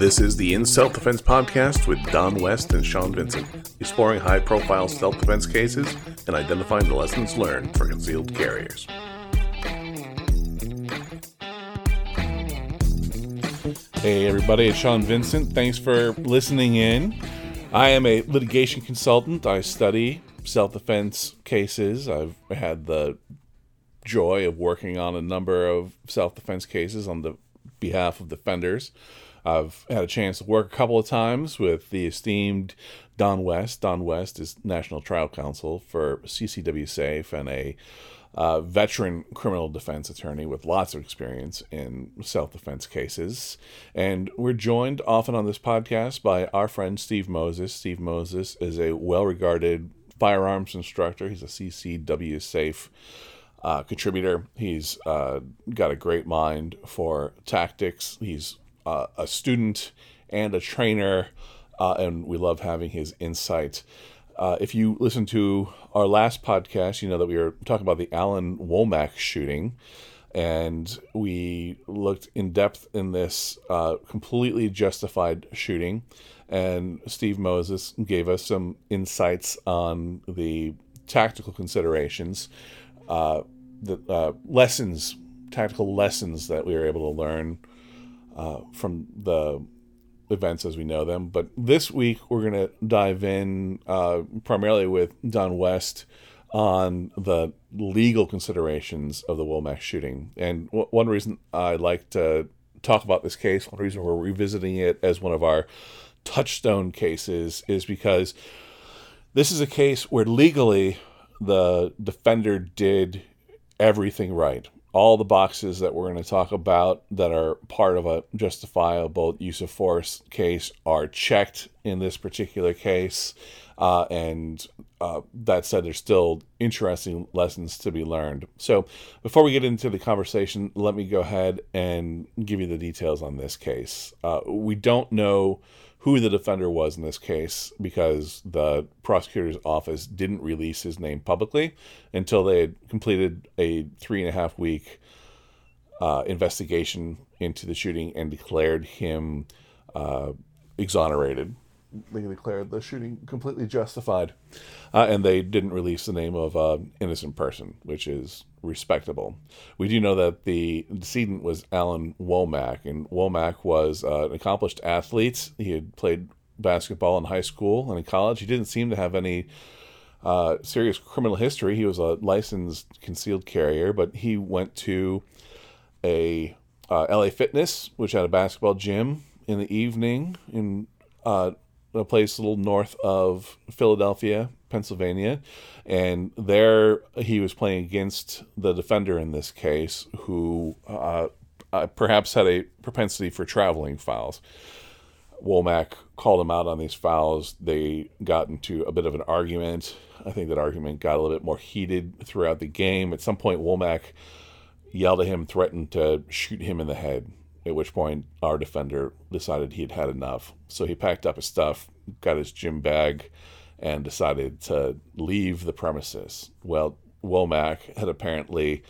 This is the In Self Defense podcast with Don West and Sean Vincent, exploring high profile self defense cases and identifying the lessons learned for concealed carriers. Hey, everybody, it's Sean Vincent. Thanks for listening in. I am a litigation consultant. I study self defense cases. I've had the joy of working on a number of self defense cases on the behalf of defenders. I've had a chance to work a couple of times with the esteemed Don West. Don West is National Trial Counsel for CCW Safe and a uh, veteran criminal defense attorney with lots of experience in self defense cases. And we're joined often on this podcast by our friend Steve Moses. Steve Moses is a well regarded firearms instructor, he's a CCW Safe uh, contributor. He's uh, got a great mind for tactics. He's uh, a student and a trainer, uh, and we love having his insight. Uh, if you listen to our last podcast, you know that we were talking about the Alan Womack shooting, and we looked in depth in this uh, completely justified shooting. And Steve Moses gave us some insights on the tactical considerations uh, the uh, lessons, tactical lessons that we were able to learn uh, from the events as we know them. But this week we're going to dive in uh, primarily with Don West on the legal considerations of the Womack shooting. And w- one reason I like to talk about this case, one reason we're revisiting it as one of our touchstone cases is because this is a case where legally the defender did everything right. All the boxes that we're going to talk about that are part of a justifiable use of force case are checked in this particular case. Uh, and uh, that said, there's still interesting lessons to be learned. So, before we get into the conversation, let me go ahead and give you the details on this case. Uh, we don't know who the defender was in this case because the prosecutor's office didn't release his name publicly until they had completed a three and a half week uh, investigation into the shooting and declared him uh, exonerated. They declared the shooting completely justified, uh, and they didn't release the name of an innocent person, which is respectable. We do know that the decedent was Alan Womack, and Womack was uh, an accomplished athlete. He had played basketball in high school and in college. He didn't seem to have any uh, serious criminal history. He was a licensed concealed carrier, but he went to a uh, LA Fitness, which had a basketball gym in the evening in uh, a place a little north of Philadelphia, Pennsylvania, and there he was playing against the defender in this case, who uh, uh, perhaps had a propensity for traveling fouls. Womack called him out on these fouls. They got into a bit of an argument. I think that argument got a little bit more heated throughout the game. At some point, Womack yelled at him, threatened to shoot him in the head. At which point, our defender decided he'd had enough. So he packed up his stuff, got his gym bag, and decided to leave the premises. Well, Womack had apparently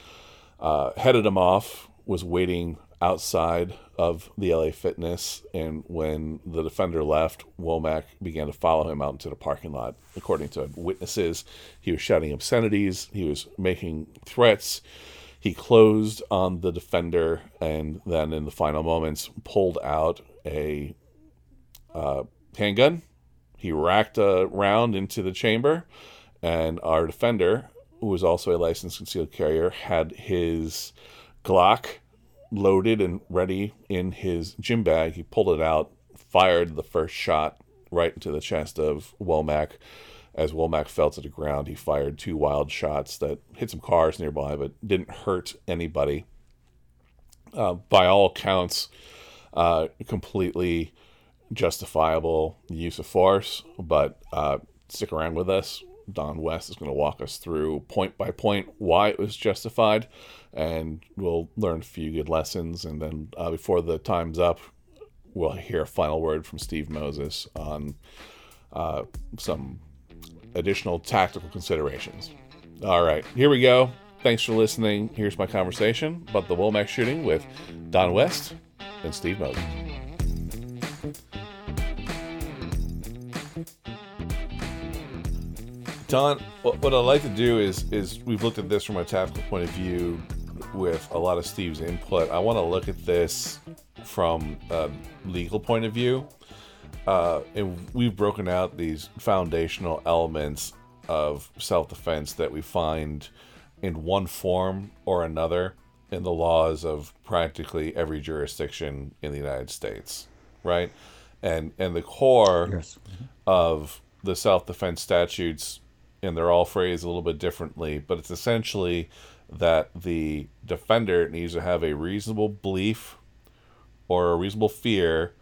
uh, headed him off, was waiting outside of the LA Fitness, and when the defender left, Womack began to follow him out into the parking lot. According to witnesses, he was shouting obscenities, he was making threats. He closed on the defender and then, in the final moments, pulled out a uh, handgun he racked a round into the chamber, and our defender, who was also a licensed concealed carrier, had his Glock loaded and ready in his gym bag. He pulled it out, fired the first shot right into the chest of Womack. As Womack fell to the ground, he fired two wild shots that hit some cars nearby but didn't hurt anybody. Uh, by all accounts, uh, completely justifiable use of force, but uh, stick around with us. Don West is going to walk us through point by point why it was justified, and we'll learn a few good lessons. And then uh, before the time's up, we'll hear a final word from Steve Moses on uh, some additional tactical considerations. All right, here we go. Thanks for listening. Here's my conversation about the Womack shooting with Don West and Steve Moses. Don, what, what I'd like to do is is we've looked at this from a tactical point of view with a lot of Steve's input. I want to look at this from a legal point of view. Uh, and we've broken out these foundational elements of self defense that we find in one form or another in the laws of practically every jurisdiction in the United States, right? And and the core yes. of the self defense statutes, and they're all phrased a little bit differently, but it's essentially that the defender needs to have a reasonable belief or a reasonable fear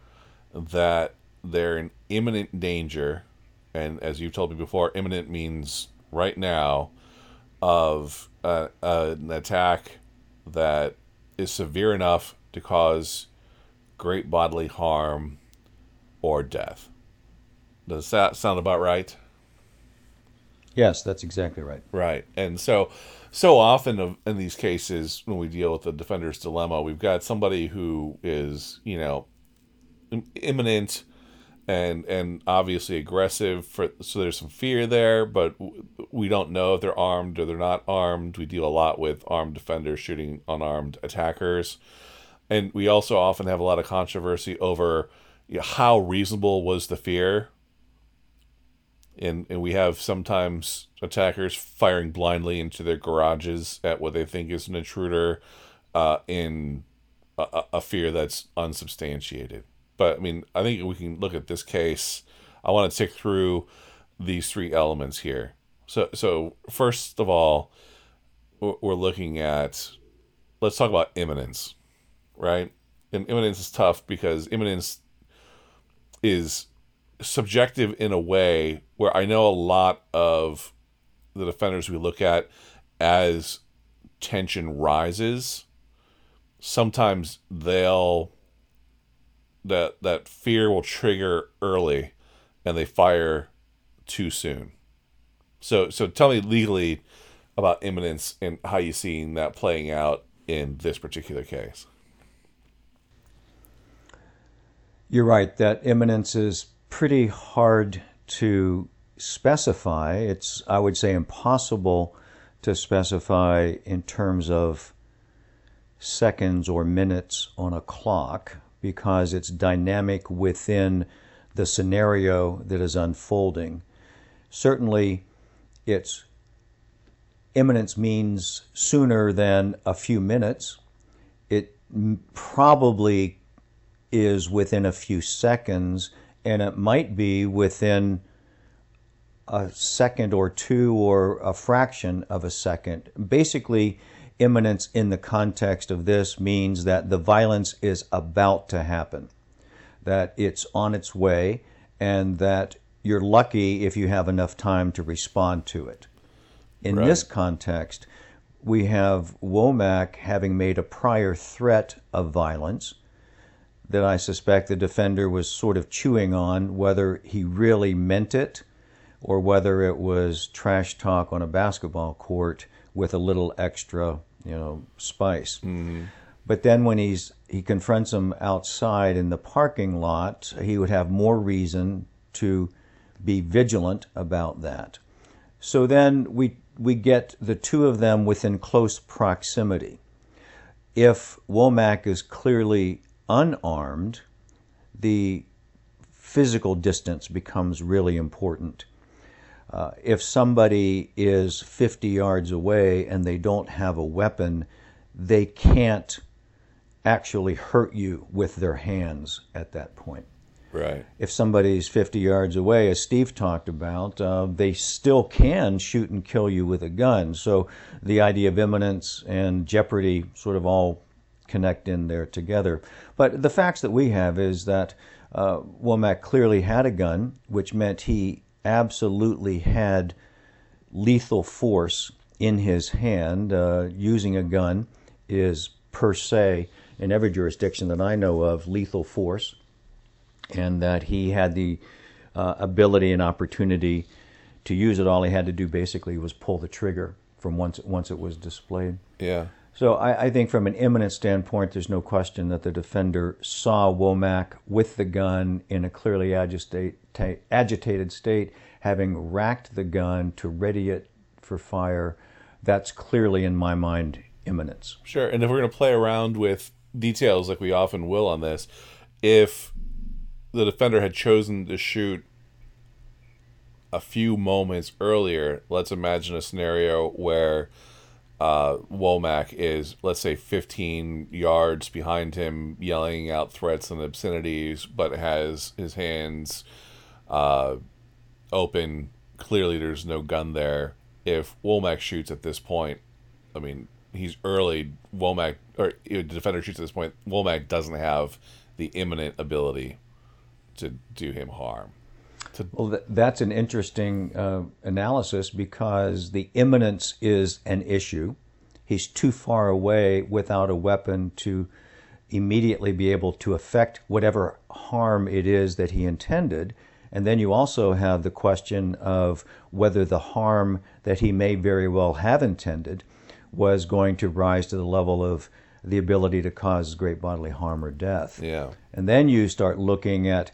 that they're in imminent danger, and as you've told me before, imminent means right now of uh, uh, an attack that is severe enough to cause great bodily harm or death. Does that sound about right? Yes, that's exactly right. Right. And so so often in these cases when we deal with the defender's dilemma, we've got somebody who is, you know, imminent and and obviously aggressive for so there's some fear there but we don't know if they're armed or they're not armed we deal a lot with armed defenders shooting unarmed attackers and we also often have a lot of controversy over you know, how reasonable was the fear and and we have sometimes attackers firing blindly into their garages at what they think is an intruder uh, in a, a fear that's unsubstantiated but I mean, I think we can look at this case. I want to tick through these three elements here. So, so first of all, we're looking at. Let's talk about imminence, right? And imminence is tough because imminence is subjective in a way where I know a lot of the defenders we look at as tension rises, sometimes they'll that that fear will trigger early and they fire too soon. So so tell me legally about imminence and how you seeing that playing out in this particular case. You're right that imminence is pretty hard to specify. It's I would say impossible to specify in terms of seconds or minutes on a clock because it's dynamic within the scenario that is unfolding. Certainly, its imminence means sooner than a few minutes. It probably is within a few seconds, and it might be within a second or two or a fraction of a second. Basically, imminence in the context of this means that the violence is about to happen, that it's on its way, and that you're lucky if you have enough time to respond to it. In right. this context, we have Womack having made a prior threat of violence that I suspect the defender was sort of chewing on whether he really meant it or whether it was trash talk on a basketball court with a little extra you know, spice. Mm-hmm. But then when he's he confronts him outside in the parking lot, he would have more reason to be vigilant about that. So then we we get the two of them within close proximity. If Womack is clearly unarmed, the physical distance becomes really important. Uh, if somebody is 50 yards away and they don't have a weapon, they can't actually hurt you with their hands at that point. Right. If somebody's 50 yards away, as Steve talked about, uh, they still can shoot and kill you with a gun. So the idea of imminence and jeopardy sort of all connect in there together. But the facts that we have is that uh, Womack clearly had a gun, which meant he absolutely had lethal force in his hand. Uh, using a gun is per se, in every jurisdiction that I know of, lethal force, and that he had the uh, ability and opportunity to use it. All he had to do basically was pull the trigger from once once it was displayed. Yeah. So I, I, think from an imminent standpoint, there's no question that the defender saw Womack with the gun in a clearly agitate, agitated state having racked the gun to ready it for fire, that's clearly in my mind imminence. Sure. And if we're going to play around with details like we often will on this, if the defender had chosen to shoot a few moments earlier, let's imagine a scenario where uh, Womack is, let's say, 15 yards behind him, yelling out threats and obscenities, but has his hands uh, open. Clearly, there's no gun there. If Womack shoots at this point, I mean, he's early. Womack, or the defender shoots at this point, Womack doesn't have the imminent ability to do him harm. Well, th- that's an interesting uh, analysis because the imminence is an issue. He's too far away without a weapon to immediately be able to affect whatever harm it is that he intended. And then you also have the question of whether the harm that he may very well have intended was going to rise to the level of the ability to cause great bodily harm or death. Yeah. And then you start looking at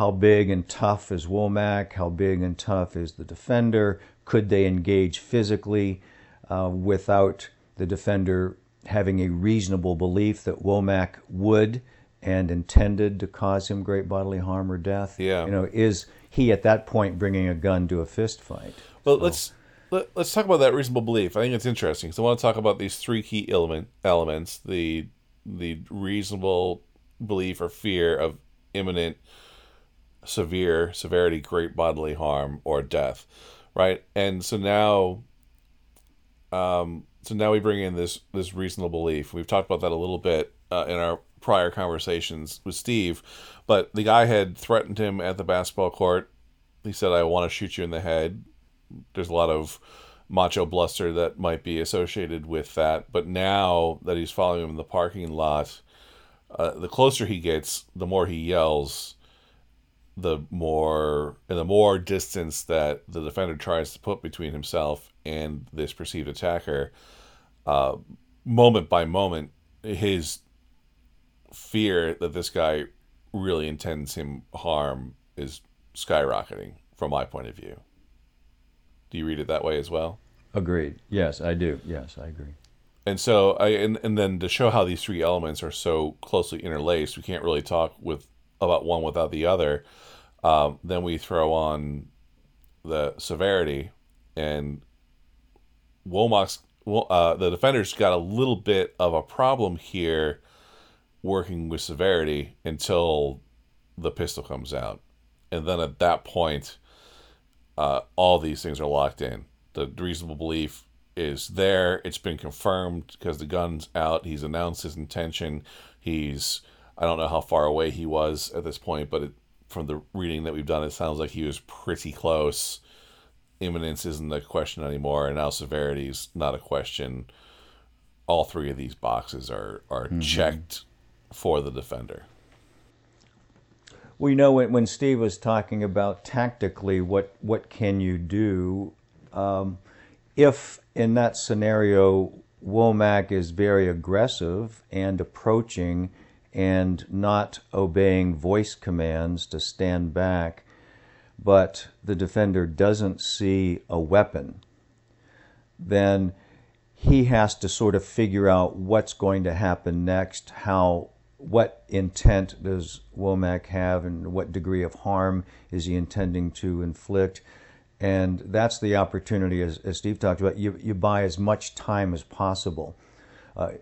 how big and tough is Womack? How big and tough is the defender? Could they engage physically uh, without the defender having a reasonable belief that Womack would and intended to cause him great bodily harm or death? Yeah. You know, is he at that point bringing a gun to a fist fight? Well, so. let's let, us let us talk about that reasonable belief. I think it's interesting because I want to talk about these three key element elements: the the reasonable belief or fear of imminent severe severity, great bodily harm, or death, right? And so now, um, so now we bring in this this reasonable belief. We've talked about that a little bit uh, in our prior conversations with Steve, but the guy had threatened him at the basketball court. He said, "I want to shoot you in the head." There's a lot of macho bluster that might be associated with that, but now that he's following him in the parking lot, uh, the closer he gets, the more he yells the more and the more distance that the defender tries to put between himself and this perceived attacker, uh, moment by moment, his fear that this guy really intends him harm is skyrocketing from my point of view. Do you read it that way as well? Agreed. Yes, I do. Yes, I agree. And so I and, and then to show how these three elements are so closely interlaced, we can't really talk with about one without the other. Um, then we throw on the severity, and Womack's uh, the defenders got a little bit of a problem here working with severity until the pistol comes out. And then at that point, uh, all these things are locked in. The reasonable belief is there. It's been confirmed because the gun's out. He's announced his intention. He's, I don't know how far away he was at this point, but it, from the reading that we've done, it sounds like he was pretty close. Imminence isn't a question anymore, and now severity is not a question. All three of these boxes are are mm-hmm. checked for the defender. Well, you know, when, when Steve was talking about tactically, what what can you do? Um, if in that scenario Womack is very aggressive and approaching and not obeying voice commands to stand back, but the defender doesn't see a weapon, then he has to sort of figure out what's going to happen next, how what intent does Womack have and what degree of harm is he intending to inflict. And that's the opportunity, as, as Steve talked about, you, you buy as much time as possible uh,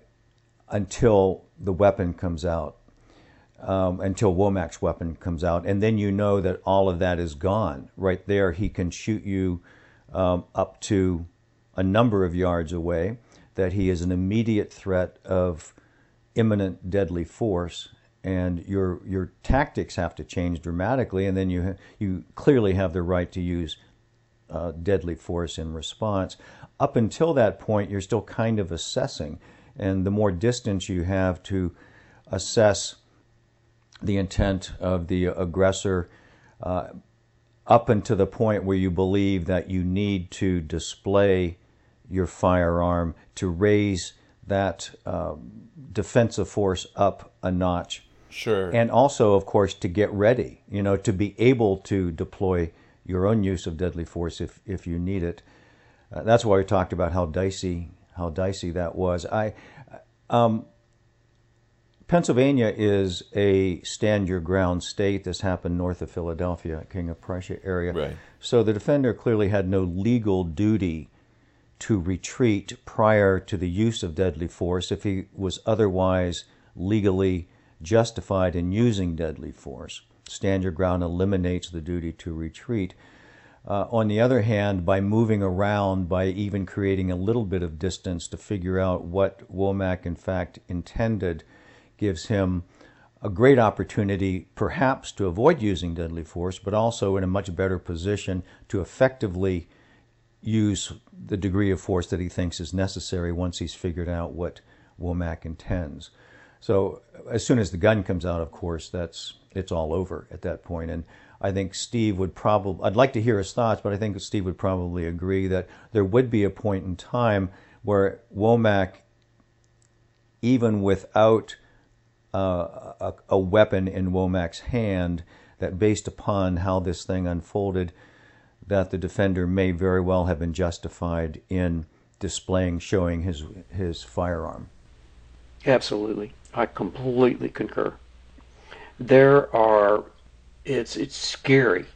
until the weapon comes out, um, until Womack's weapon comes out. And then you know that all of that is gone. Right there, he can shoot you um, up to a number of yards away, that he is an immediate threat of imminent deadly force. And your your tactics have to change dramatically, and then you you clearly have the right to use uh, deadly force in response. Up until that point, you're still kind of assessing and the more distance you have to assess the intent of the aggressor uh, up until the point where you believe that you need to display your firearm to raise that uh, defensive force up a notch. Sure. And also, of course, to get ready, you know, to be able to deploy your own use of deadly force if, if you need it. Uh, that's why we talked about how dicey how dicey that was. I um, Pennsylvania is a stand your ground state. This happened north of Philadelphia, King of Prussia area. Right. So the defender clearly had no legal duty to retreat prior to the use of deadly force if he was otherwise legally justified in using deadly force. Stand your ground eliminates the duty to retreat. Uh, on the other hand, by moving around, by even creating a little bit of distance to figure out what Womack in fact intended, gives him a great opportunity perhaps to avoid using deadly force, but also in a much better position to effectively use the degree of force that he thinks is necessary once he's figured out what Womack intends. So as soon as the gun comes out, of course, that's it's all over at that point. And I think Steve would probably I'd like to hear his thoughts, but I think Steve would probably agree that there would be a point in time where Womack, even without uh, a, a weapon in Womack's hand, that based upon how this thing unfolded, that the defender may very well have been justified in displaying, showing his his firearm. Absolutely, I completely concur. There are, it's it's scary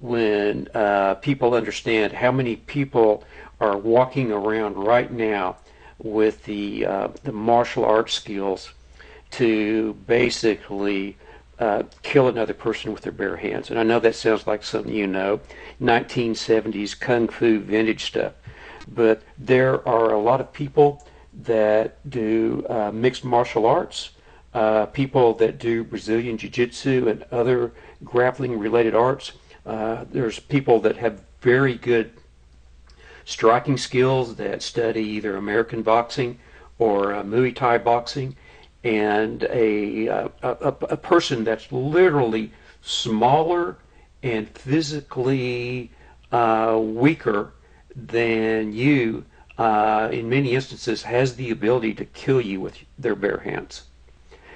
when uh, people understand how many people are walking around right now with the uh, the martial arts skills to basically uh, kill another person with their bare hands. And I know that sounds like something you know, 1970s kung fu vintage stuff. But there are a lot of people that do uh, mixed martial arts, uh, people that do Brazilian Jiu Jitsu and other grappling related arts. Uh, there's people that have very good striking skills that study either American boxing or uh, Muay Thai boxing, and a, uh, a, a, person that's literally smaller and physically uh, weaker than you, uh, in many instances, has the ability to kill you with their bare hands.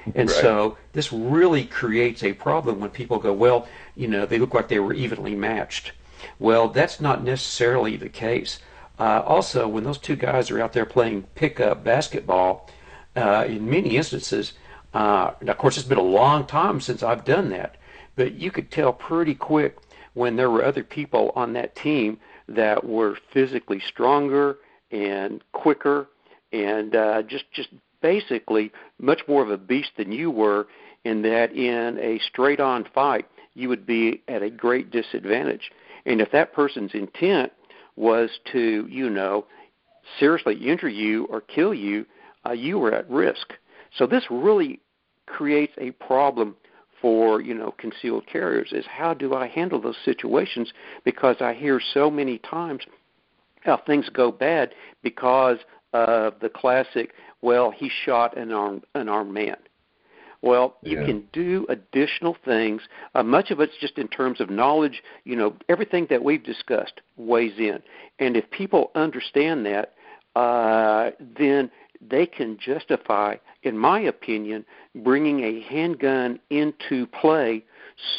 And right. so this really creates a problem when people go, well, you know, they look like they were evenly matched. Well, that's not necessarily the case. Uh, also, when those two guys are out there playing pickup basketball, uh, in many instances, uh, of course, it's been a long time since I've done that, but you could tell pretty quick when there were other people on that team that were physically stronger and quicker and uh, just just basically much more of a beast than you were in that in a straight on fight you would be at a great disadvantage. And if that person's intent was to you know seriously injure you or kill you uh, you were at risk. So this really creates a problem for you know concealed carriers is how do I handle those situations? Because I hear so many times how things go bad because of the classic well he shot an armed an armed man well you yeah. can do additional things uh, much of it's just in terms of knowledge you know everything that we've discussed weighs in and if people understand that uh, then they can justify, in my opinion, bringing a handgun into play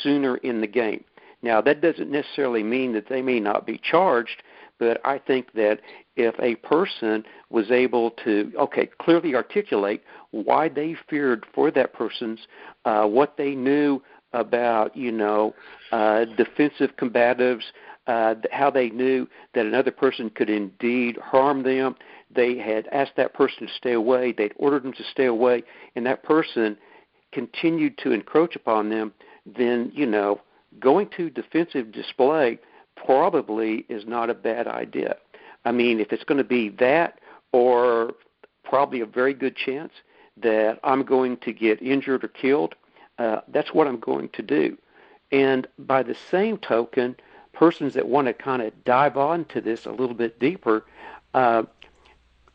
sooner in the game. Now, that doesn't necessarily mean that they may not be charged, but I think that if a person was able to, okay, clearly articulate why they feared for that person's, uh, what they knew about, you know, uh, defensive combatives, uh, how they knew that another person could indeed harm them, they had asked that person to stay away, they'd ordered them to stay away, and that person continued to encroach upon them, then, you know, going to defensive display probably is not a bad idea. I mean, if it's going to be that or probably a very good chance that I'm going to get injured or killed, uh, that's what I'm going to do. And by the same token, persons that want to kind of dive on to this a little bit deeper, uh,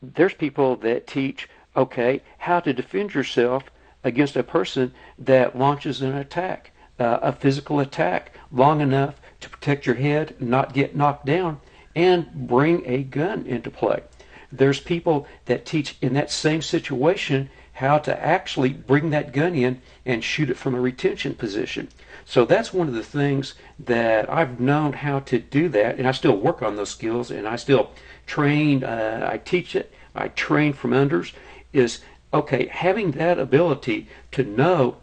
there's people that teach, okay, how to defend yourself against a person that launches an attack, uh, a physical attack, long enough to protect your head, not get knocked down, and bring a gun into play. There's people that teach in that same situation how to actually bring that gun in and shoot it from a retention position. So that's one of the things that I've known how to do that, and I still work on those skills, and I still train. Uh, I teach it. I train from unders. Is okay having that ability to know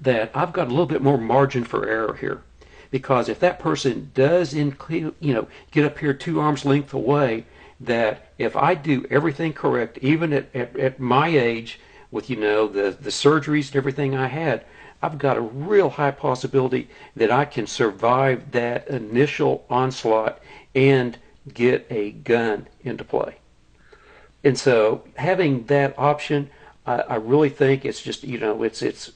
that I've got a little bit more margin for error here, because if that person does include, you know, get up here two arms length away, that if I do everything correct, even at, at, at my age, with you know the the surgeries and everything I had, I've got a real high possibility that I can survive that initial onslaught and get a gun into play. And so having that option, I, I really think it's just you know it's it's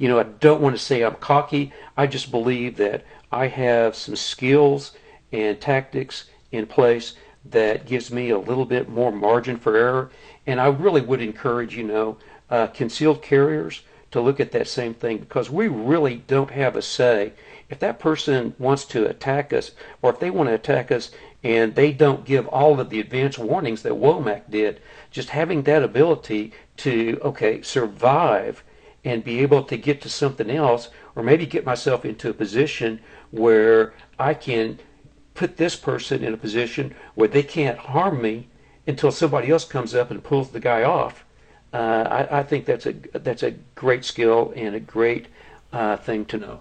you know I don't want to say I'm cocky. I just believe that I have some skills and tactics in place that gives me a little bit more margin for error. And I really would encourage you know uh, concealed carriers to look at that same thing because we really don't have a say. If that person wants to attack us, or if they want to attack us and they don't give all of the advance warnings that Womack did, just having that ability to, okay, survive and be able to get to something else, or maybe get myself into a position where I can put this person in a position where they can't harm me until somebody else comes up and pulls the guy off uh, I, I, think that's a that's a great skill and a great uh, thing to know.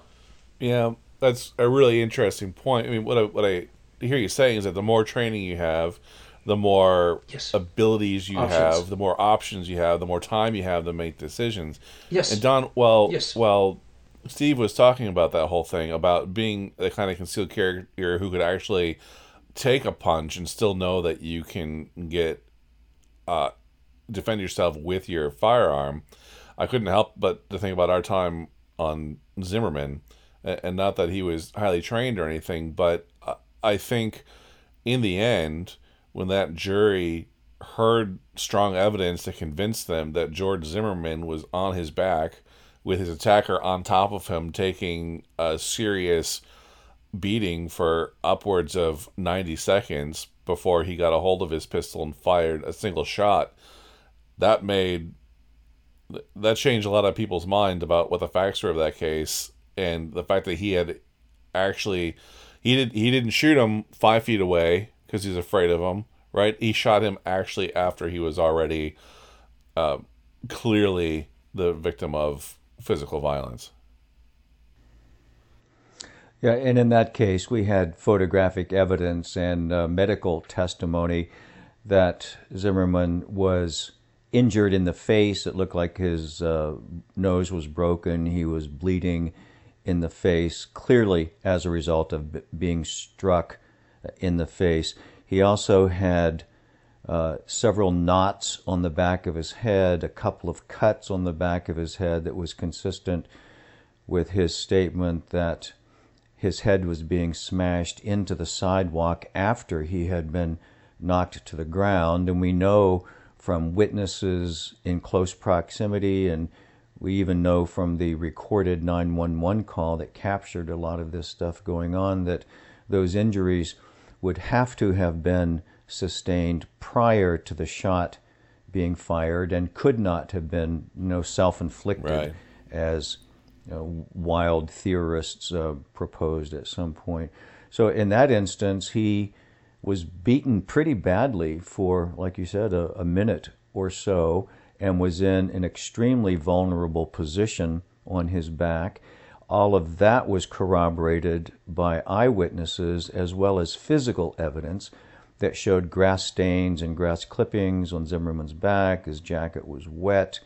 Yeah, that's a really interesting point. I mean, what I, what I hear you saying is that the more training you have, the more yes. abilities you options. have, the more options you have, the more time you have to make decisions. Yes. And Don, well, yes. well, Steve was talking about that whole thing about being the kind of concealed carrier who could actually take a punch and still know that you can get uh, defend yourself with your firearm, I couldn't help but to think about our time on Zimmerman, and not that he was highly trained or anything, but I think in the end, when that jury heard strong evidence to convince them that George Zimmerman was on his back with his attacker on top of him taking a serious beating for upwards of 90 seconds before he got a hold of his pistol and fired a single shot that made that changed a lot of people's mind about what the facts were of that case and the fact that he had actually he did he didn't shoot him five feet away because he's afraid of him right he shot him actually after he was already uh, clearly the victim of physical violence yeah and in that case we had photographic evidence and uh, medical testimony that zimmerman was injured in the face. It looked like his uh, nose was broken. He was bleeding in the face, clearly as a result of b- being struck in the face. He also had uh, several knots on the back of his head, a couple of cuts on the back of his head that was consistent with his statement that his head was being smashed into the sidewalk after he had been knocked to the ground. And we know from witnesses in close proximity, and we even know from the recorded 911 call that captured a lot of this stuff going on that those injuries would have to have been sustained prior to the shot being fired and could not have been you know self-inflicted right. as you know, wild theorists uh, proposed at some point. So in that instance, he was beaten pretty badly for, like you said, a, a minute or so, and was in an extremely vulnerable position on his back. All of that was corroborated by eyewitnesses as well as physical evidence that showed grass stains and grass clippings on Zimmerman's back. His jacket was wet.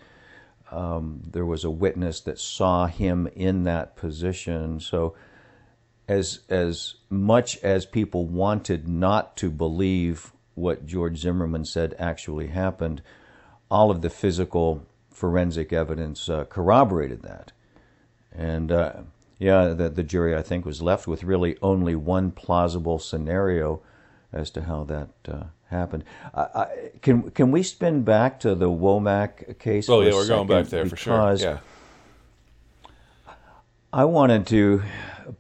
Um, there was a witness that saw him in that position. So as as much as people wanted not to believe what George Zimmerman said actually happened, all of the physical forensic evidence uh, corroborated that. And uh, yeah, the, the jury, I think, was left with really only one plausible scenario as to how that uh, happened. I, can can we spin back to the Womack case? Oh yeah, we're going back there for sure. Yeah. I wanted to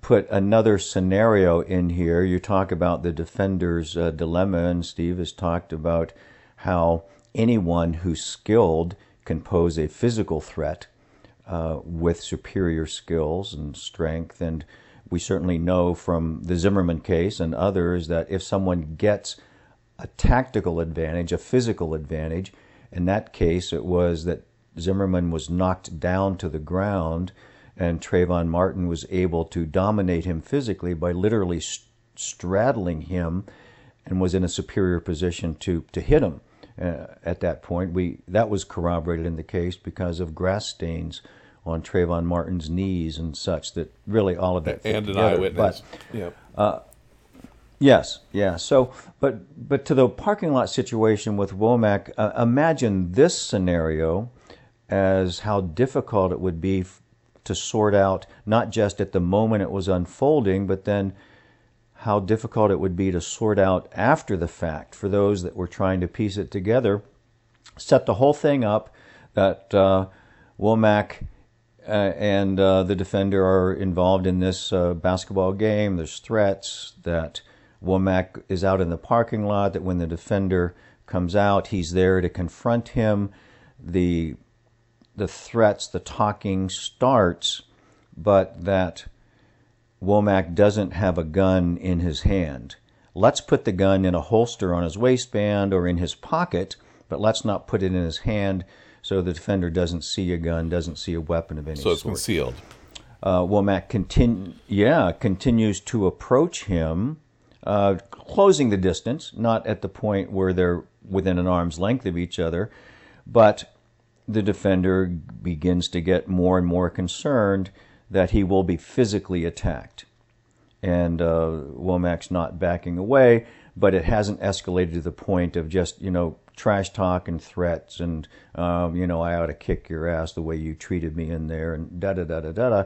put another scenario in here. You talk about the defender's uh, dilemma, and Steve has talked about how anyone who's skilled can pose a physical threat uh, with superior skills and strength. And we certainly know from the Zimmerman case and others that if someone gets a tactical advantage, a physical advantage, in that case it was that Zimmerman was knocked down to the ground and Trayvon Martin was able to dominate him physically by literally st- straddling him and was in a superior position to, to hit him. Uh, at that point, we that was corroborated in the case because of grass stains on Trayvon Martin's knees and such. That really all of that and an eyewitness. But, yep. Uh, yes, yeah. So, but but to the parking lot situation with Womack, uh, imagine this scenario as how difficult it would be f- to sort out, not just at the moment it was unfolding, but then how difficult it would be to sort out after the fact for those that were trying to piece it together. Set the whole thing up that uh, Womack uh, and uh, the defender are involved in this uh, basketball game. There's threats that Womack is out in the parking lot, that when the defender comes out, he's there to confront him. The the threats, the talking starts, but that Womack doesn't have a gun in his hand. Let's put the gun in a holster on his waistband or in his pocket, but let's not put it in his hand so the defender doesn't see a gun, doesn't see a weapon of any sort. So it's concealed. Uh, Womack continu- yeah, continues to approach him, uh, closing the distance, not at the point where they're within an arm's length of each other, but the defender begins to get more and more concerned that he will be physically attacked. And uh, Womack's not backing away, but it hasn't escalated to the point of just, you know, trash talk and threats and, um, you know, I ought to kick your ass the way you treated me in there and da da da da da da.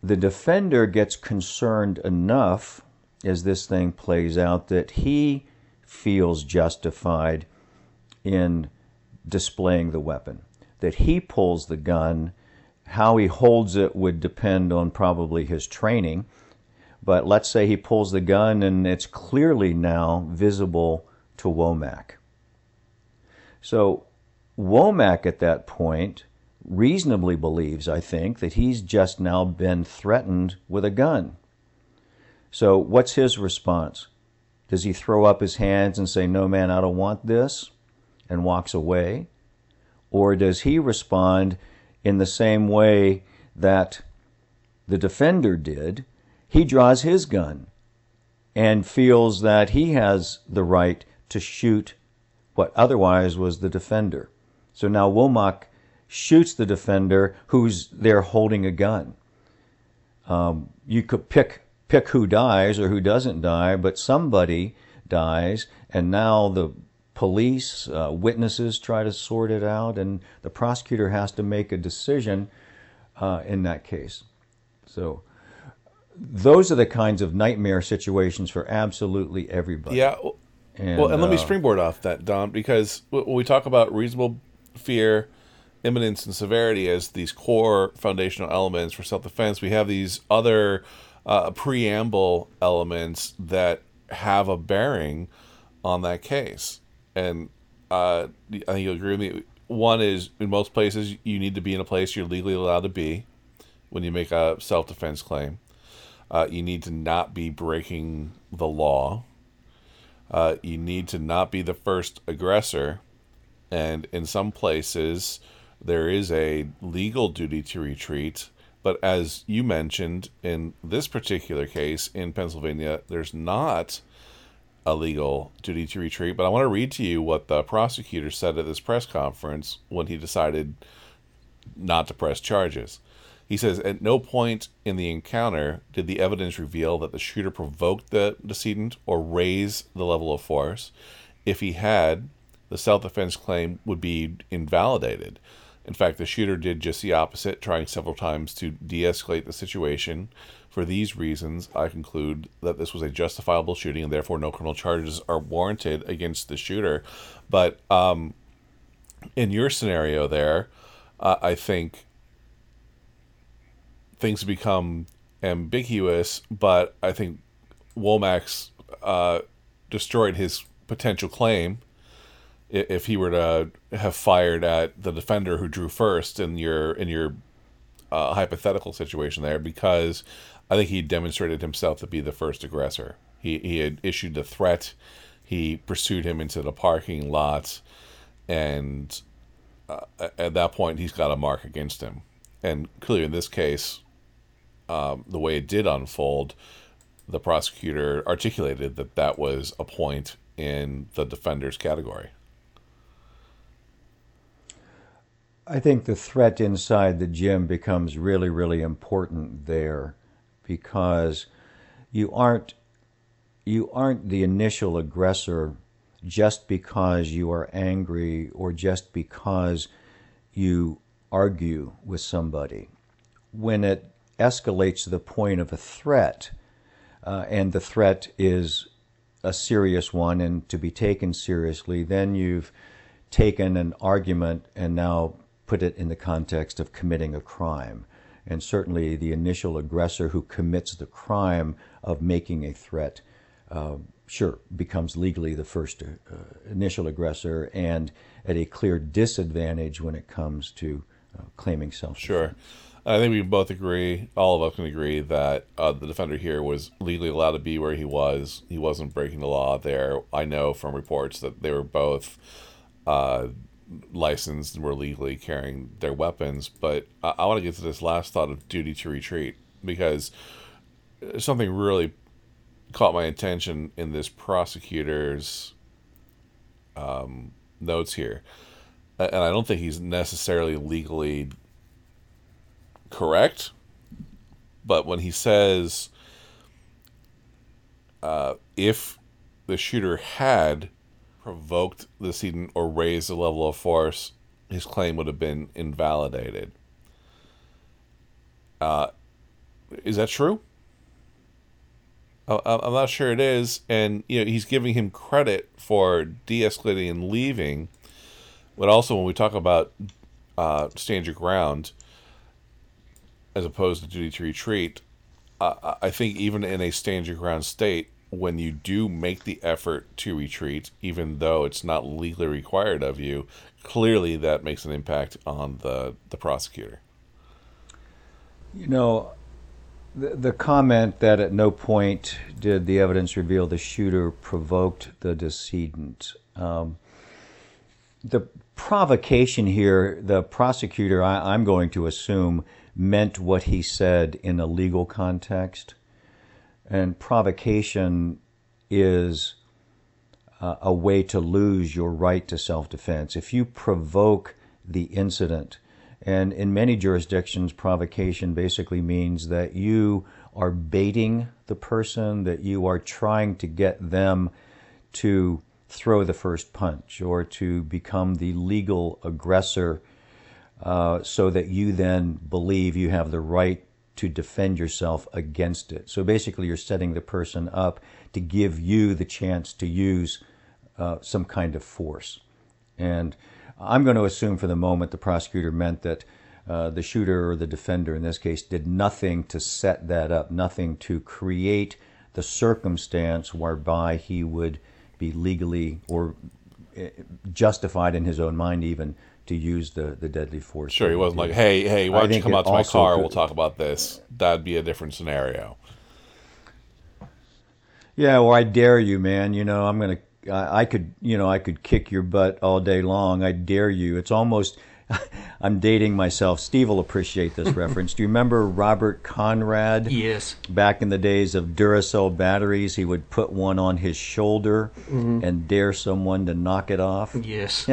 The defender gets concerned enough as this thing plays out that he feels justified in displaying the weapon. That he pulls the gun how he holds it would depend on probably his training. But let's say he pulls the gun and it's clearly now visible to Womack. So Womack at that point reasonably believes, I think, that he's just now been threatened with a gun. So what's his response? Does he throw up his hands and say, No, man, I don't want this, and walks away? Or does he respond, in the same way that the defender did, he draws his gun and feels that he has the right to shoot what otherwise was the defender. So now Womack shoots the defender who's there holding a gun. Um, you could pick pick who dies or who doesn't die, but somebody dies, and now the police, uh, witnesses try to sort it out, and the prosecutor has to make a decision uh, in that case. So those are the kinds of nightmare situations for absolutely everybody. Yeah. And, well, and let me uh, springboard off that, Don, because when we talk about reasonable fear, imminence, and severity as these core foundational elements for self defense, we have these other uh, preamble elements that have a bearing on that case and uh, I think you'll agree with me. One is in most places you need to be in a place you're legally allowed to be when you make a self defense claim. Uh, you need to not be breaking the law. Uh, you need to not be the first aggressor. And in some places, there is a legal duty to retreat. But as you mentioned, in this particular case in Pennsylvania, there's not a legal duty to retreat. But I want to read to you what the prosecutor said at this press conference when he decided not to press charges. He says, At no point in the encounter did the evidence reveal that the shooter provoked the decedent or raised the level of force. If he had, the self defense claim would be invalidated. In fact, the shooter did just the opposite, trying several times to de escalate the situation. For these reasons, I conclude that this was a justifiable shooting and therefore no criminal charges are warranted against the shooter. But um, in your scenario there, uh, I think things become ambiguous, but I think Womack's uh, destroyed his potential claim if he were to have fired at the defender who drew first in your in your uh, hypothetical situation there, because I think he demonstrated himself to be the first aggressor. He he had issued a threat. He pursued him into the parking lot, and uh, at that point, he's got a mark against him. And clearly, in this case, um, the way it did unfold, the prosecutor articulated that that was a point in the defender's category. I think the threat inside the gym becomes really, really important there because you aren't you aren't the initial aggressor just because you are angry or just because you argue with somebody. When it escalates to the point of a threat, uh, and the threat is a serious one and to be taken seriously, then you've taken an argument and now put it in the context of committing a crime. And certainly the initial aggressor who commits the crime of making a threat, uh, sure, becomes legally the first uh, initial aggressor and at a clear disadvantage when it comes to uh, claiming self Sure. I think we both agree, all of us can agree, that uh, the defender here was legally allowed to be where he was. He wasn't breaking the law there. I know from reports that they were both uh, licensed and were legally carrying their weapons. But I, I want to get to this last thought of duty to retreat because something really caught my attention in this prosecutor's um, notes here. And I don't think he's necessarily legally correct. But when he says, uh, if the shooter had provoked the decedent or raised the level of force, his claim would have been invalidated. Uh, is that true? I'm not sure it is, and you know he's giving him credit for de-escalating and leaving, but also when we talk about uh, stand your ground, as opposed to duty to retreat, uh, I think even in a stand your ground state, when you do make the effort to retreat, even though it's not legally required of you, clearly that makes an impact on the, the prosecutor. You know, the, the comment that at no point did the evidence reveal the shooter provoked the decedent. Um, the provocation here, the prosecutor, I, I'm going to assume, meant what he said in a legal context. And provocation is uh, a way to lose your right to self defense. If you provoke the incident, and in many jurisdictions, provocation basically means that you are baiting the person, that you are trying to get them to throw the first punch or to become the legal aggressor uh, so that you then believe you have the right to defend yourself against it. So basically, you're setting the person up to give you the chance to use uh, some kind of force. And I'm going to assume for the moment the prosecutor meant that uh, the shooter or the defender in this case did nothing to set that up, nothing to create the circumstance whereby he would be legally or uh, justified in his own mind even to use the, the deadly force. Sure, he wasn't like, hey, hey, why don't you come out to my car? Could, we'll talk about this. That'd be a different scenario. Yeah, or I dare you, man. You know, I'm gonna. I, I could, you know, I could kick your butt all day long. I dare you. It's almost I'm dating myself. Steve will appreciate this reference. Do you remember Robert Conrad? Yes. Back in the days of Duracell batteries, he would put one on his shoulder mm-hmm. and dare someone to knock it off. Yes.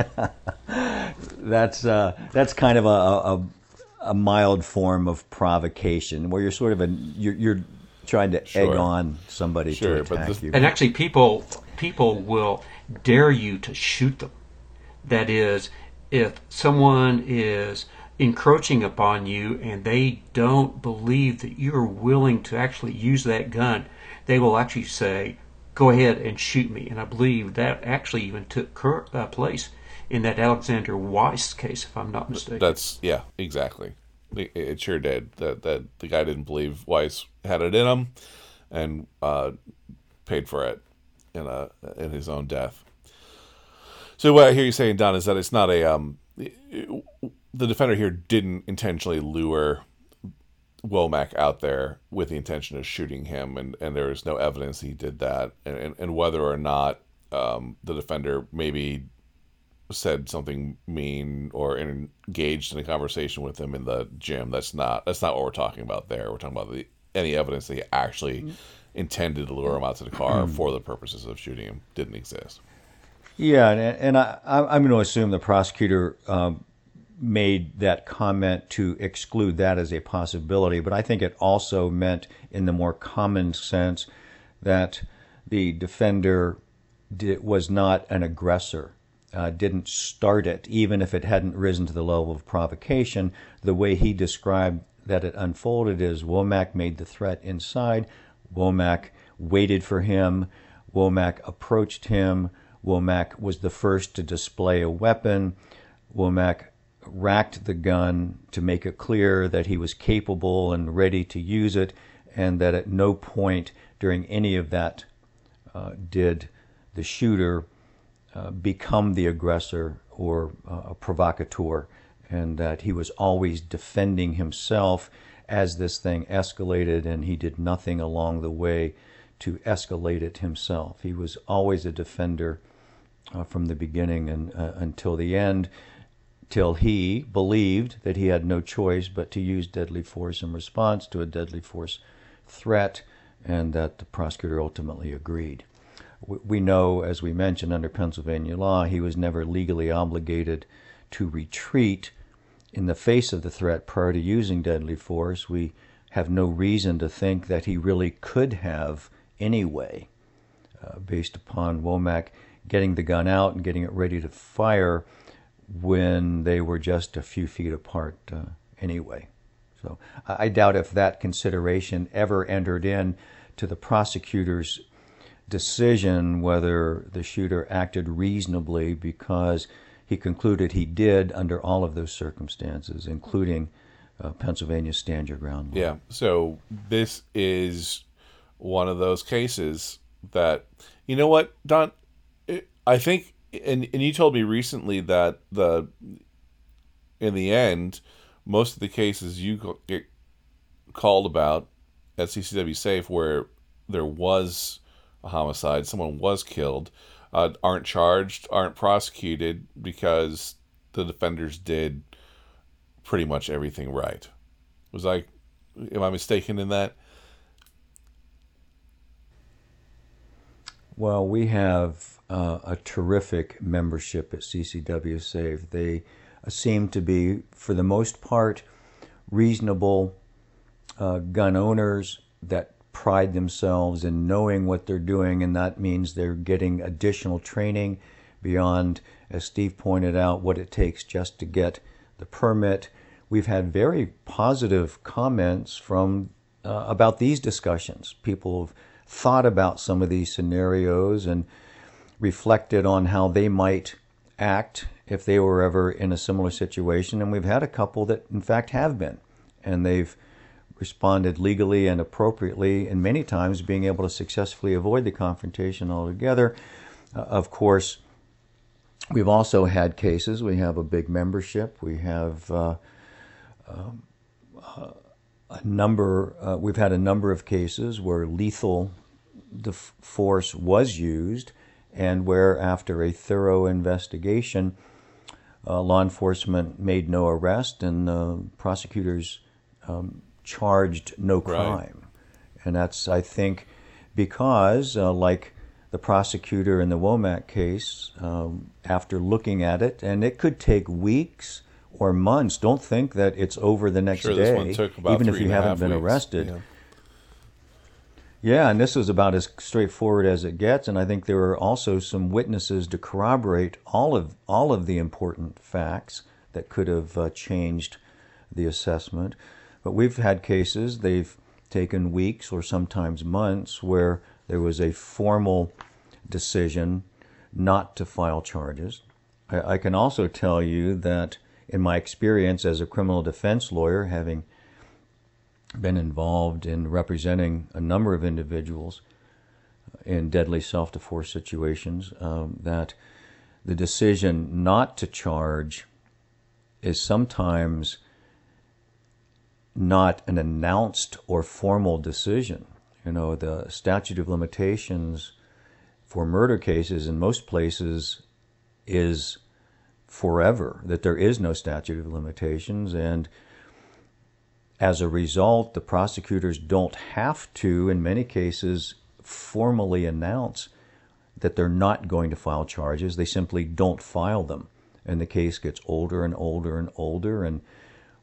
that's uh, that's kind of a, a, a mild form of provocation where you're sort of a you're, you're trying to sure. egg on somebody sure, to attack this, you. And actually, people people will dare you to shoot them. That is, if someone is encroaching upon you and they don't believe that you're willing to actually use that gun, they will actually say, "Go ahead and shoot me." And I believe that actually even took cur- uh, place in that Alexander Weiss case, if I'm not mistaken. That's yeah, exactly. It sure did. That that the guy didn't believe Weiss had it in him, and uh, paid for it in a in his own death. So what I hear you saying, Don, is that it's not a um, the defender here didn't intentionally lure Womack out there with the intention of shooting him, and, and there is no evidence he did that, and, and, and whether or not um, the defender maybe said something mean or engaged in a conversation with him in the gym. That's not that's not what we're talking about there. We're talking about the, any evidence that he actually mm-hmm. intended to lure him out to the car mm-hmm. for the purposes of shooting him didn't exist. Yeah, and, and I, I'm going to assume the prosecutor um, made that comment to exclude that as a possibility, but I think it also meant, in the more common sense, that the defender did, was not an aggressor uh, didn't start it, even if it hadn't risen to the level of provocation. The way he described that it unfolded is Womack made the threat inside. Womack waited for him. Womack approached him. Womack was the first to display a weapon. Womack racked the gun to make it clear that he was capable and ready to use it, and that at no point during any of that uh, did the shooter uh, become the aggressor or uh, a provocateur, and that he was always defending himself as this thing escalated, and he did nothing along the way to escalate it himself. He was always a defender uh, from the beginning and uh, until the end, till he believed that he had no choice but to use deadly force in response to a deadly force threat, and that the prosecutor ultimately agreed we know, as we mentioned, under Pennsylvania law, he was never legally obligated to retreat in the face of the threat prior to using deadly force. We have no reason to think that he really could have anyway, uh, based upon Womack getting the gun out and getting it ready to fire when they were just a few feet apart uh, anyway. So I doubt if that consideration ever entered in to the prosecutor's decision whether the shooter acted reasonably because he concluded he did under all of those circumstances, including uh, Pennsylvania stand your ground. Law. Yeah. So this is one of those cases that you know what, Don. I think, and and you told me recently that the in the end, most of the cases you get called about at CCW Safe where there was a homicide, someone was killed, uh, aren't charged, aren't prosecuted because the defenders did pretty much everything right. Was I, am I mistaken in that? Well, we have uh, a terrific membership at CCW Safe. They uh, seem to be, for the most part, reasonable uh, gun owners that pride themselves in knowing what they're doing, and that means they're getting additional training beyond, as Steve pointed out, what it takes just to get the permit. We've had very positive comments from uh, about these discussions. People have thought about some of these scenarios and reflected on how they might act if they were ever in a similar situation. And we've had a couple that, in fact, have been, and they've responded legally and appropriately, and many times being able to successfully avoid the confrontation altogether. Uh, of course, we've also had cases. We have a big membership. We have uh, um, uh, a number. Uh, we've had a number of cases where lethal force was used, and where after a thorough investigation, uh, law enforcement made no arrest, and the prosecutors um, charged no crime. Right. And that's, I think, because, uh, like the prosecutor in the Womack case, um, after looking at it, and it could take weeks or months. Don't think that it's over the next sure, day, even if you haven't been weeks. arrested. Yeah. yeah, and this was about as straightforward as it gets. And I think there were also some witnesses to corroborate all of all of the important facts that could have uh, changed the assessment. But we've had cases, they've taken weeks or sometimes months, where there was a formal decision not to file charges. I, I can also tell you that in my experience as a criminal defense lawyer, having been involved in representing a number of individuals in deadly self defense situations, um, that the decision not to charge is sometimes not an announced or formal decision. You know, the statute of limitations for murder cases in most places is forever, that there is no statute of limitations. And as a result, the prosecutors don't have to, in many cases, formally announce that they're not going to file charges. They simply don't file them. And the case gets older and older and older. And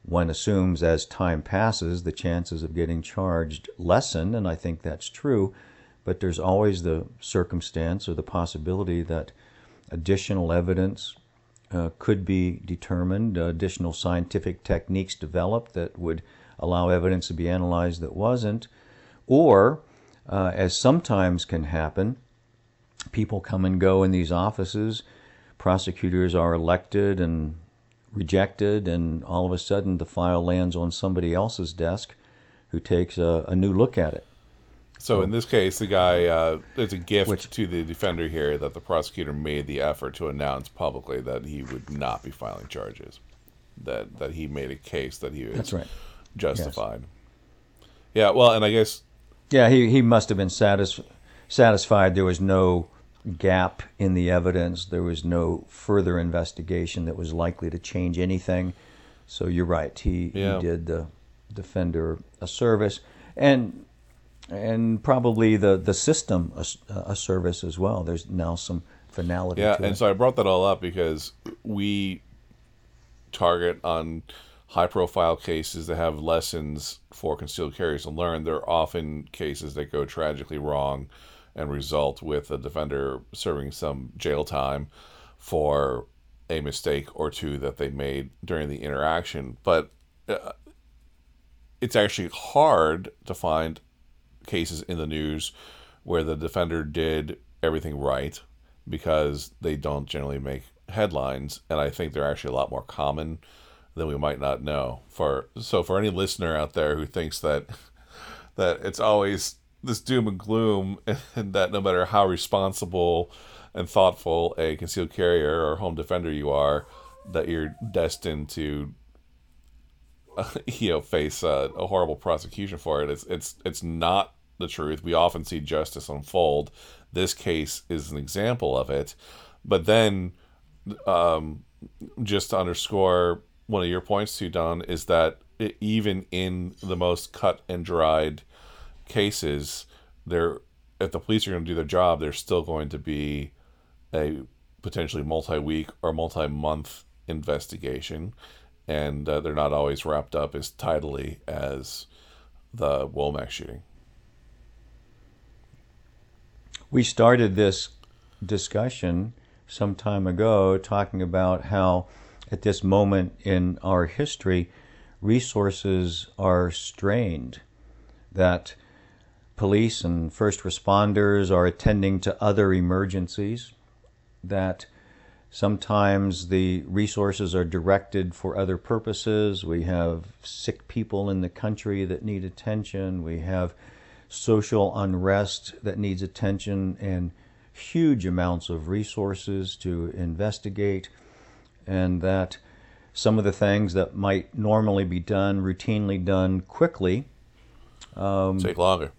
one assumes as time passes, the chances of getting charged lessen. And I think that's true. But there's always the circumstance or the possibility that additional evidence could be determined, uh, additional scientific techniques developed that would allow evidence to be analyzed that wasn't. Or, uh, as sometimes can happen, people come and go in these offices. Prosecutors are elected and rejected, and all of a sudden the file lands on somebody else's desk who takes a, a new look at it. So in this case, the guy uh, there's a gift Which, to the defender here that the prosecutor made the effort to announce publicly that he would not be filing charges, that that he made a case that he was that's right. justified. Yes. Yeah, well, and I guess yeah, he he must have been satis- satisfied there was no gap in the evidence. There was no further investigation that was likely to change anything. So you're right. He, yeah. he did the defender a service, and and probably the the system a, a service as well. There's now some finality. Yeah, and it. so I brought that all up because we target on high profile cases that have lessons for concealed carriers to learn. There are often cases that go tragically wrong and result with a defender serving some jail time for a mistake or two that they made during the interaction. But uh, it's actually hard to find cases in the news where the defender did everything right because they don't generally make headlines and I think they're actually a lot more common than we might not know. For so for any listener out there who thinks that that it's always this doom and gloom, and that no matter how responsible and thoughtful a concealed carrier or home defender you are, that you're destined to, you know, face a horrible prosecution for it. It's it's it's not the truth. We often see justice unfold. This case is an example of it. But then, um, just to underscore one of your points too, Don, is that it, even in the most cut and dried cases, there if the police are going to do their job, there's still going to be a potentially multi-week or multi-month investigation, and uh, they're not always wrapped up as tidily as the Womack shooting. We started this discussion some time ago talking about how at this moment in our history resources are strained that police and first responders are attending to other emergencies, that sometimes the resources are directed for other purposes. We have sick people in the country that need attention. We have social unrest that needs attention and huge amounts of resources to investigate, and that some of the things that might normally be done, routinely done quickly, um, take longer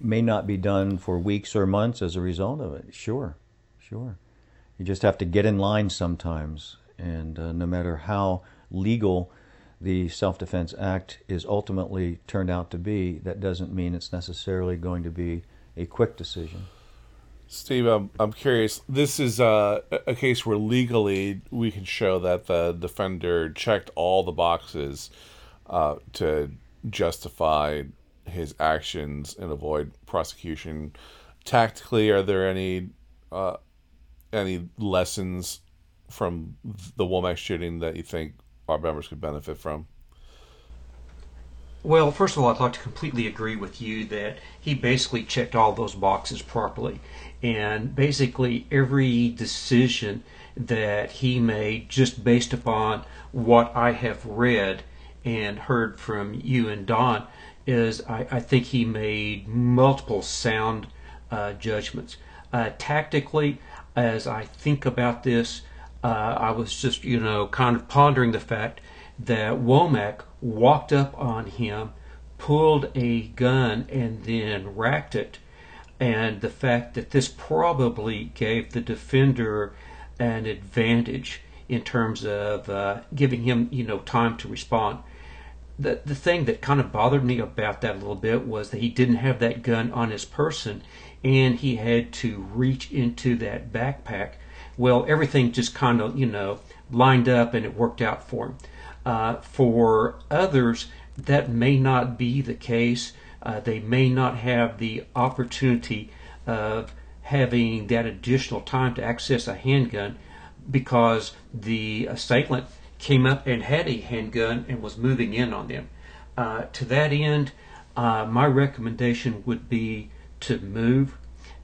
may not be done for weeks or months as a result of it. Sure, sure. You just have to get in line sometimes, and uh, no matter how legal the Self Defense Act is ultimately turned out to be, that doesn't mean it's necessarily going to be a quick decision. Steve, I'm, I'm curious. This is uh, a case where legally we can show that the defender checked all the boxes uh, to justify his actions and avoid prosecution. Tactically, are there any uh, any lessons from the Womack shooting that you think our members could benefit from? Well, first of all, I'd like to completely agree with you that he basically checked all those boxes properly. And basically, every decision that he made, just based upon what I have read and heard from you and Don, is I, I think he made multiple sound uh, judgments. Uh, tactically, as I think about this, uh, I was just, you know, kind of pondering the fact that Womack walked up on him, pulled a gun, and then racked it. And the fact that this probably gave the defender an advantage in terms of uh, giving him, you know, time to respond. The, the thing that kind of bothered me about that a little bit was that he didn't have that gun on his person and he had to reach into that backpack. Well, everything just kind of, you know, lined up and it worked out for him. Uh, for others, that may not be the case. Uh, they may not have the opportunity of having that additional time to access a handgun because the assailant came up and had a handgun and was moving in on them. Uh, to that end, uh, my recommendation would be to move.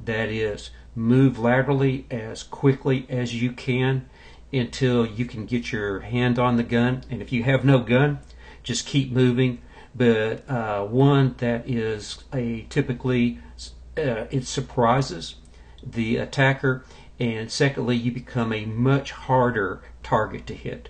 That is, move laterally as quickly as you can until you can get your hand on the gun. And if you have no gun, just keep moving. But uh, one that is a typically uh, it surprises the attacker, and secondly, you become a much harder target to hit.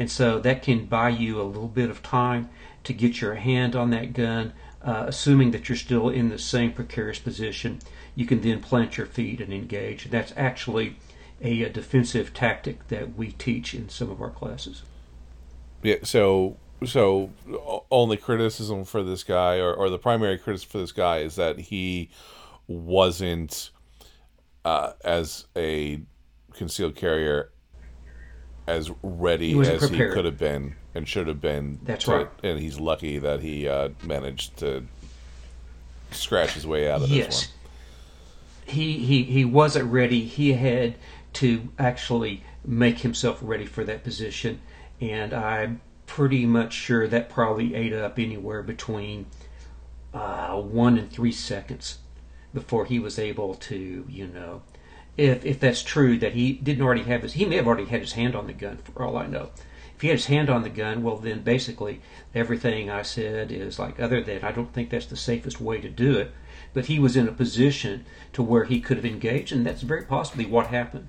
And so that can buy you a little bit of time to get your hand on that gun, uh, assuming that you're still in the same precarious position. You can then plant your feet and engage. That's actually a, a defensive tactic that we teach in some of our classes. Yeah. So so only criticism for this guy, or, or the primary criticism for this guy, is that he wasn't uh, as a concealed carrier as ready He as wasn't he could have been and should have been. That's to- right. And he's lucky that he uh, managed to scratch his way out of this yes. one. He, he he wasn't ready. He had to actually make himself ready for that position, and I'm pretty much sure that probably ate up anywhere between uh, one and three seconds before he was able to, you know, if if that's true that he didn't already have his, he may have already had his hand on the gun for all I know. If he had his hand on the gun, well then basically everything I said is like other than I don't think that's the safest way to do it. But he was in a position to where he could have engaged, and that's very possibly what happened.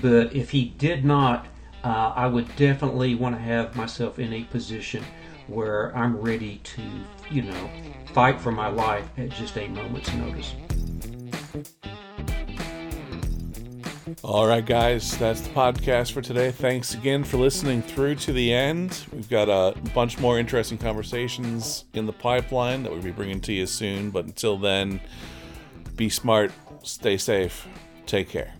But if he did not, uh, I would definitely want to have myself in a position where I'm ready to, you know, fight for my life at just a moment's notice. All right, guys, that's the podcast for today. Thanks again for listening through to the end. We've got a bunch more interesting conversations in the pipeline that we'll be bringing to you soon. But until then, be smart, stay safe, take care.